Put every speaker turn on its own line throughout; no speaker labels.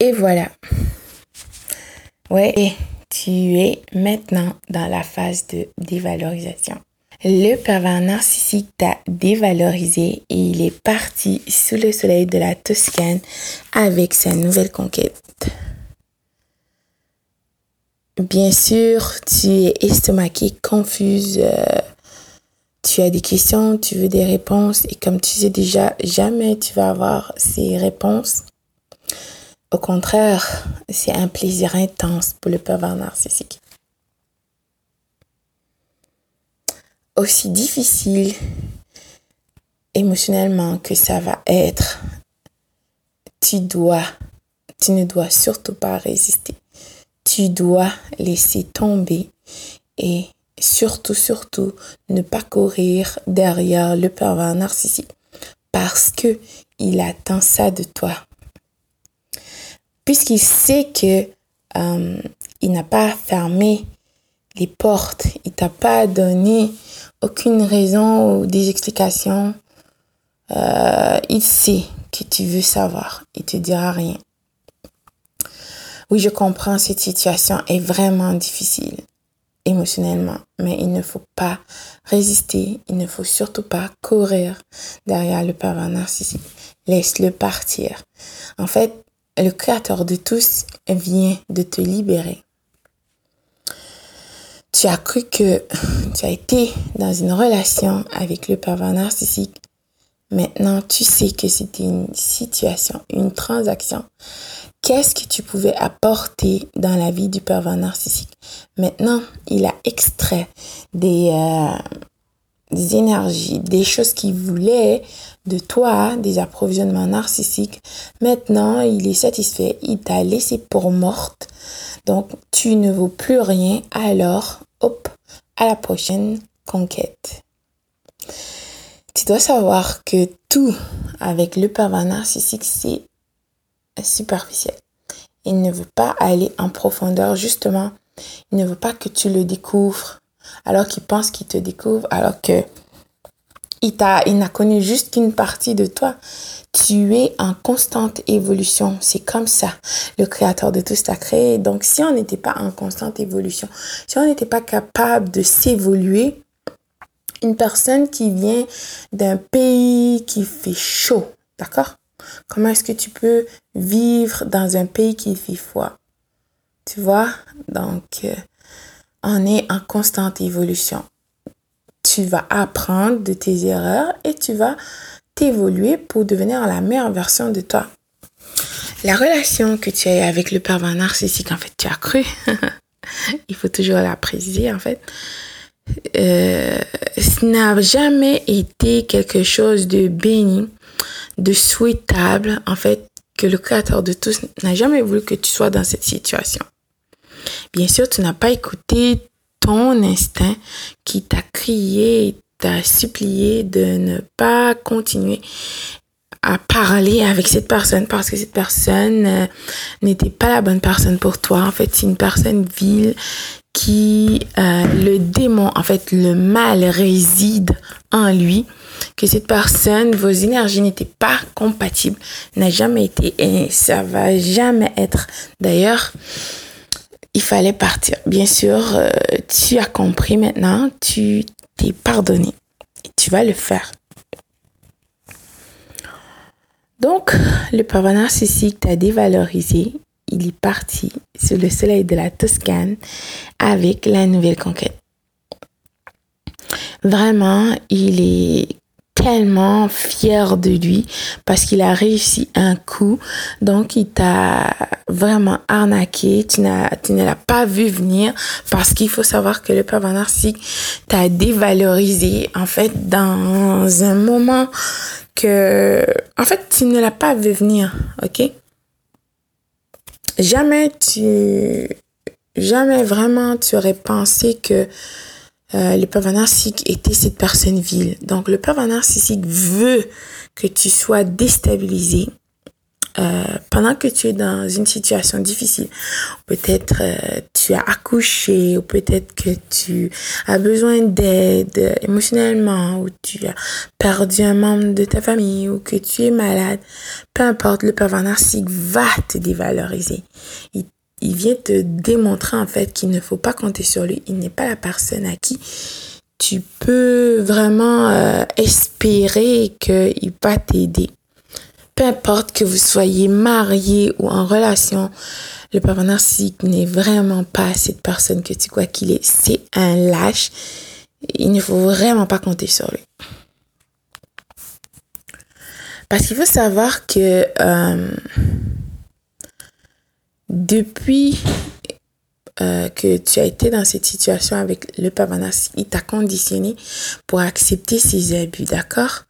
Et voilà. Ouais, tu es maintenant dans la phase de dévalorisation. Le pervers narcissique t'a dévalorisé et il est parti sous le soleil de la Toscane avec sa nouvelle conquête. Bien sûr, tu es estomaqué, confuse, euh, tu as des questions, tu veux des réponses et comme tu sais déjà, jamais tu vas avoir ces réponses. Au contraire, c'est un plaisir intense pour le pervers narcissique. aussi difficile émotionnellement que ça va être, tu dois, tu ne dois surtout pas résister. Tu dois laisser tomber et surtout, surtout, ne pas courir derrière le pervers narcissique parce que il attend ça de toi. Puisqu'il sait que euh, il n'a pas fermé les portes, il t'a pas donné aucune raison ou des explications. Euh, il sait que tu veux savoir. Il te dira rien. Oui, je comprends, cette situation est vraiment difficile émotionnellement, mais il ne faut pas résister, il ne faut surtout pas courir derrière le pervers narcissique. Laisse-le partir. En fait, le créateur de tous vient de te libérer tu as cru que tu as été dans une relation avec le pervers narcissique. Maintenant, tu sais que c'était une situation, une transaction. Qu'est-ce que tu pouvais apporter dans la vie du pervers narcissique? Maintenant, il a extrait des, euh, des énergies, des choses qu'il voulait de toi, des approvisionnements narcissiques. Maintenant, il est satisfait. Il t'a laissé pour morte donc, tu ne vaux plus rien, alors, hop, à la prochaine conquête. Tu dois savoir que tout avec le pervers narcissique, c'est superficiel. Il ne veut pas aller en profondeur, justement. Il ne veut pas que tu le découvres, alors qu'il pense qu'il te découvre, alors que il il n'a connu juste qu'une partie de toi. Tu es en constante évolution. C'est comme ça. Le créateur de tout t'a créé. Donc, si on n'était pas en constante évolution, si on n'était pas capable de s'évoluer, une personne qui vient d'un pays qui fait chaud, d'accord? Comment est-ce que tu peux vivre dans un pays qui fait froid? Tu vois? Donc, euh, on est en constante évolution tu vas apprendre de tes erreurs et tu vas t'évoluer pour devenir la meilleure version de toi. La relation que tu as avec le pervers narcissique, en fait, tu as cru. Il faut toujours la préciser, en fait. Euh, ce n'a jamais été quelque chose de béni, de souhaitable, en fait, que le créateur de tous n'a jamais voulu que tu sois dans cette situation. Bien sûr, tu n'as pas écouté ton instinct qui t'a crié, t'a supplié de ne pas continuer à parler avec cette personne parce que cette personne euh, n'était pas la bonne personne pour toi. En fait, c'est une personne vile qui, euh, le démon, en fait, le mal réside en lui que cette personne, vos énergies n'étaient pas compatibles, n'a jamais été et ça va jamais être. D'ailleurs, il fallait partir. Bien sûr, euh, tu as compris maintenant, tu t'es pardonné tu vas le faire. Donc, le pervers narcissique t'a dévalorisé. Il est parti sur le soleil de la Toscane avec la nouvelle conquête. Vraiment, il est tellement fier de lui parce qu'il a réussi un coup. Donc, il t'a vraiment arnaqué. Tu n'as, tu ne l'as pas vu venir parce qu'il faut savoir que le pervers narcissique t'a dévalorisé, en fait, dans un moment que, en fait, tu ne l'as pas vu venir. OK? Jamais tu, jamais vraiment tu aurais pensé que euh, le pervers narcissique était cette personne vile. Donc, le pervers narcissique veut que tu sois déstabilisé, euh, pendant que tu es dans une situation difficile, peut-être euh, tu as accouché ou peut-être que tu as besoin d'aide émotionnellement ou tu as perdu un membre de ta famille ou que tu es malade, peu importe, le pervers narcissique va te dévaloriser. Il vient te démontrer en fait qu'il ne faut pas compter sur lui. Il n'est pas la personne à qui tu peux vraiment euh, espérer qu'il va t'aider. Peu importe que vous soyez marié ou en relation, le papa narcissique n'est vraiment pas cette personne que tu crois qu'il est. C'est un lâche. Il ne faut vraiment pas compter sur lui. Parce qu'il faut savoir que euh, depuis euh, que tu as été dans cette situation avec le pavanas, il t'a conditionné pour accepter ses abus, d'accord?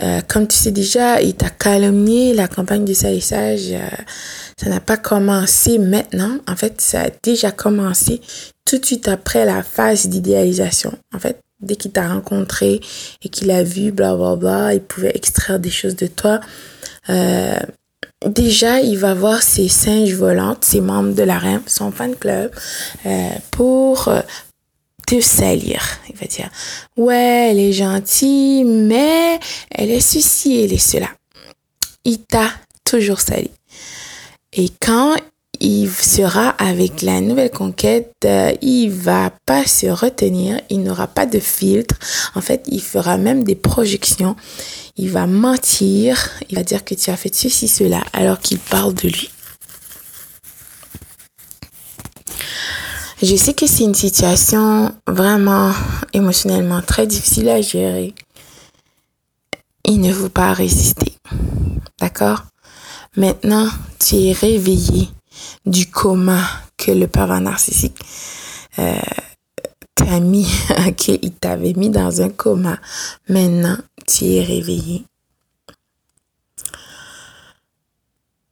Euh, Comme tu sais déjà, il t'a calomnié, la campagne de salissage, euh, ça n'a pas commencé maintenant. En fait, ça a déjà commencé tout de suite après la phase d'idéalisation. En fait, dès qu'il t'a rencontré et qu'il a vu, bla bla bla, il pouvait extraire des choses de toi. Déjà, il va voir ses singes volantes, ses membres de la REM, son fan club, euh, pour euh, te salir. Il va dire, ouais, elle est gentille, mais elle est ceci, elle est cela. Il t'a toujours sali. Et quand il sera avec la nouvelle conquête, euh, il va pas se retenir, il n'aura pas de filtre. En fait, il fera même des projections. Il va mentir, il va dire que tu as fait ceci, cela, alors qu'il parle de lui. Je sais que c'est une situation vraiment émotionnellement très difficile à gérer. Il ne faut pas résister. D'accord? Maintenant, tu es réveillé du coma que le pervers narcissique euh, t'a mis, qu'il t'avait mis dans un coma. Maintenant, tu es réveillé.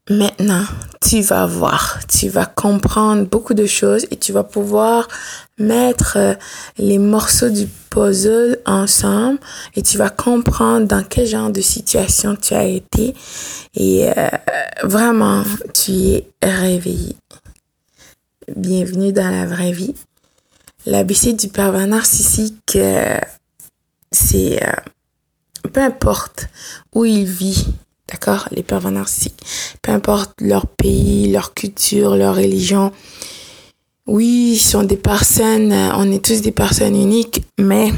Maintenant, tu vas voir, tu vas comprendre beaucoup de choses et tu vas pouvoir mettre euh, les morceaux du puzzle ensemble et tu vas comprendre dans quel genre de situation tu as été et euh, vraiment, tu es réveillé. Bienvenue dans la vraie vie. L'ABC du pervers narcissique, euh, c'est peu importe où il vit, d'accord, les pervers narcissiques, peu importe leur pays, leur culture, leur religion. Oui, ils sont des personnes, on est tous des personnes uniques, mais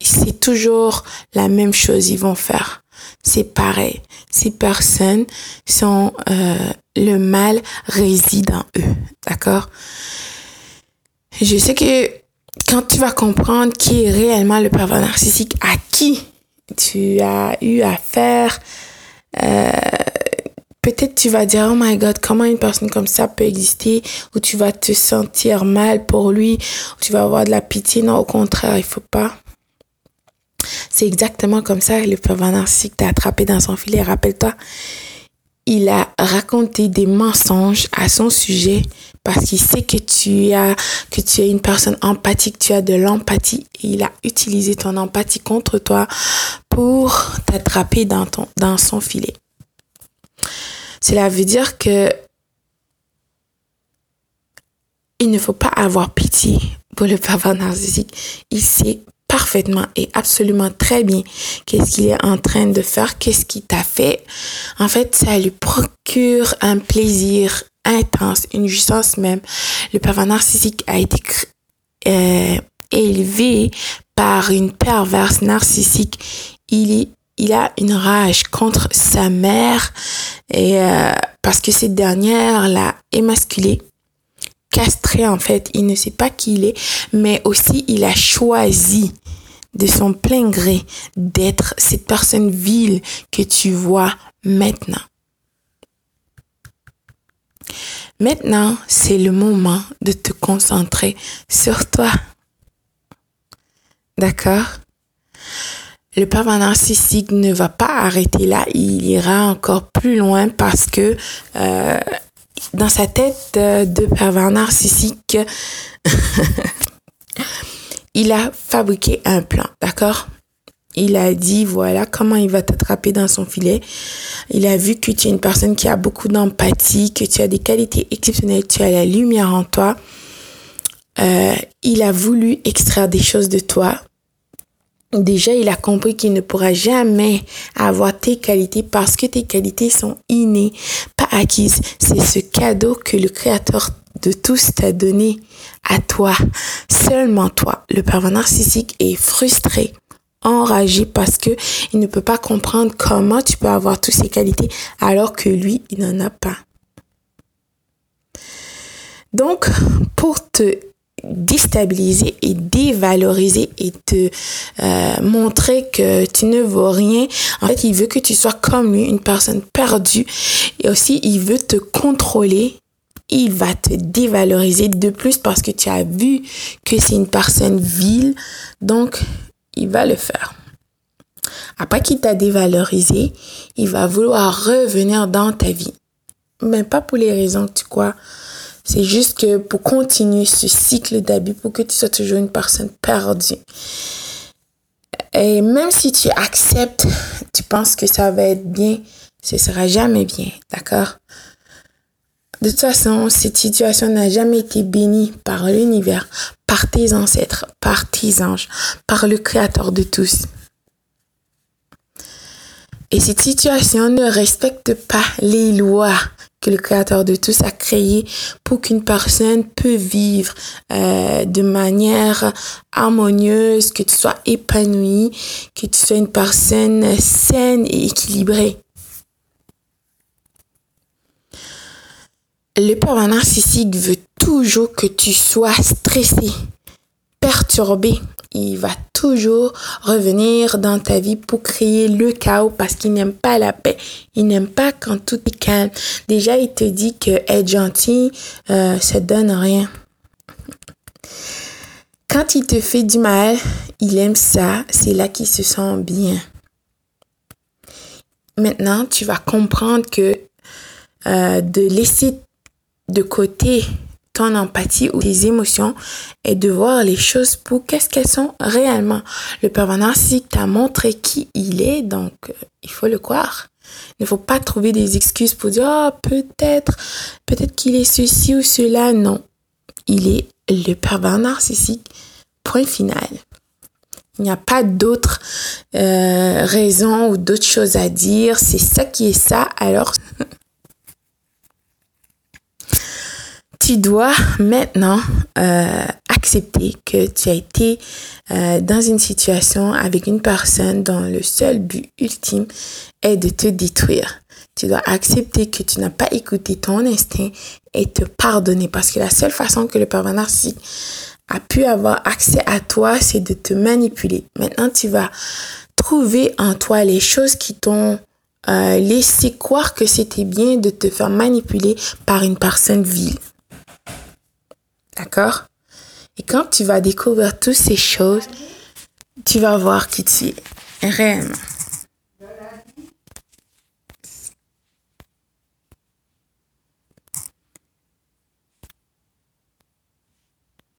c'est toujours la même chose ils vont faire. C'est pareil. Ces personnes sont, euh, le mal réside en eux, d'accord? Je sais que quand tu vas comprendre qui est réellement le pervers narcissique, à qui tu as eu affaire, euh, peut-être tu vas dire, oh my god, comment une personne comme ça peut exister, ou tu vas te sentir mal pour lui, ou tu vas avoir de la pitié? Non, au contraire, il faut pas. C'est exactement comme ça, le pervers narcissique t'a attrapé dans son filet. Rappelle-toi, il a raconté des mensonges à son sujet parce qu'il sait que tu es une personne empathique, tu as de l'empathie et il a utilisé ton empathie contre toi pour t'attraper dans son filet. Cela veut dire que il ne faut pas avoir pitié pour le pervers narcissique. Il sait parfaitement et absolument très bien qu'est-ce qu'il est en train de faire, qu'est-ce qu'il t'a fait? En fait, ça lui procure un plaisir intense, une jouissance même. Le pervers narcissique a été euh, élevé par une perverse narcissique. Il, il a une rage contre sa mère et euh, parce que cette dernière l'a émasculé castré en fait. Il ne sait pas qui il est, mais aussi il a choisi de son plein gré d'être cette personne vile que tu vois maintenant. Maintenant, c'est le moment de te concentrer sur toi. D'accord? Le papa narcissique ne va pas arrêter là, il ira encore plus loin parce que euh, dans sa tête de pervers narcissique, il a fabriqué un plan, d'accord? Il a dit, voilà comment il va t'attraper dans son filet. Il a vu que tu es une personne qui a beaucoup d'empathie, que tu as des qualités exceptionnelles, tu as la lumière en toi. Euh, il a voulu extraire des choses de toi. Déjà, il a compris qu'il ne pourra jamais avoir tes qualités parce que tes qualités sont innées, pas acquises. C'est ce cadeau que le Créateur de tous t'a donné à toi, seulement toi. Le pervers narcissique est frustré, enragé parce que il ne peut pas comprendre comment tu peux avoir toutes ces qualités alors que lui, il n'en a pas. Donc, pour te déstabiliser et dévaloriser et te euh, montrer que tu ne vaux rien. En fait, il veut que tu sois comme lui, une personne perdue. Et aussi, il veut te contrôler. Il va te dévaloriser de plus parce que tu as vu que c'est une personne vile. Donc, il va le faire. Après qu'il t'a dévalorisé, il va vouloir revenir dans ta vie. Mais pas pour les raisons que tu crois c'est juste que pour continuer ce cycle d'abus, pour que tu sois toujours une personne perdue. Et même si tu acceptes, tu penses que ça va être bien, ce sera jamais bien, d'accord? De toute façon, cette situation n'a jamais été bénie par l'univers, par tes ancêtres, par tes anges, par le Créateur de tous. Et cette situation ne respecte pas les lois que le Créateur de tous a créé pour qu'une personne peut vivre euh, de manière harmonieuse, que tu sois épanoui, que tu sois une personne saine et équilibrée. Le pervers narcissique veut toujours que tu sois stressé, perturbé, il va toujours revenir dans ta vie pour créer le chaos parce qu'il n'aime pas la paix. Il n'aime pas quand tout est calme. Déjà, il te dit que être gentil, euh, ça donne rien. Quand il te fait du mal, il aime ça. C'est là qu'il se sent bien. Maintenant, tu vas comprendre que euh, de laisser de côté ton empathie ou tes émotions et de voir les choses pour qu'est-ce qu'elles sont réellement. Le pervers narcissique t'a montré qui il est, donc euh, il faut le croire. Il ne faut pas trouver des excuses pour dire oh, peut-être, peut-être qu'il est ceci ou cela. Non, il est le pervers narcissique. Point final. Il n'y a pas d'autres euh, raisons ou d'autres choses à dire. C'est ça qui est ça. Alors, tu dois maintenant euh, accepter que tu as été euh, dans une situation avec une personne dont le seul but ultime est de te détruire. Tu dois accepter que tu n'as pas écouté ton instinct et te pardonner parce que la seule façon que le pervers narcissique a pu avoir accès à toi, c'est de te manipuler. Maintenant, tu vas trouver en toi les choses qui t'ont euh, laissé croire que c'était bien de te faire manipuler par une personne vile. D'accord? Et quand tu vas découvrir toutes ces choses, tu vas voir qui tu es réellement.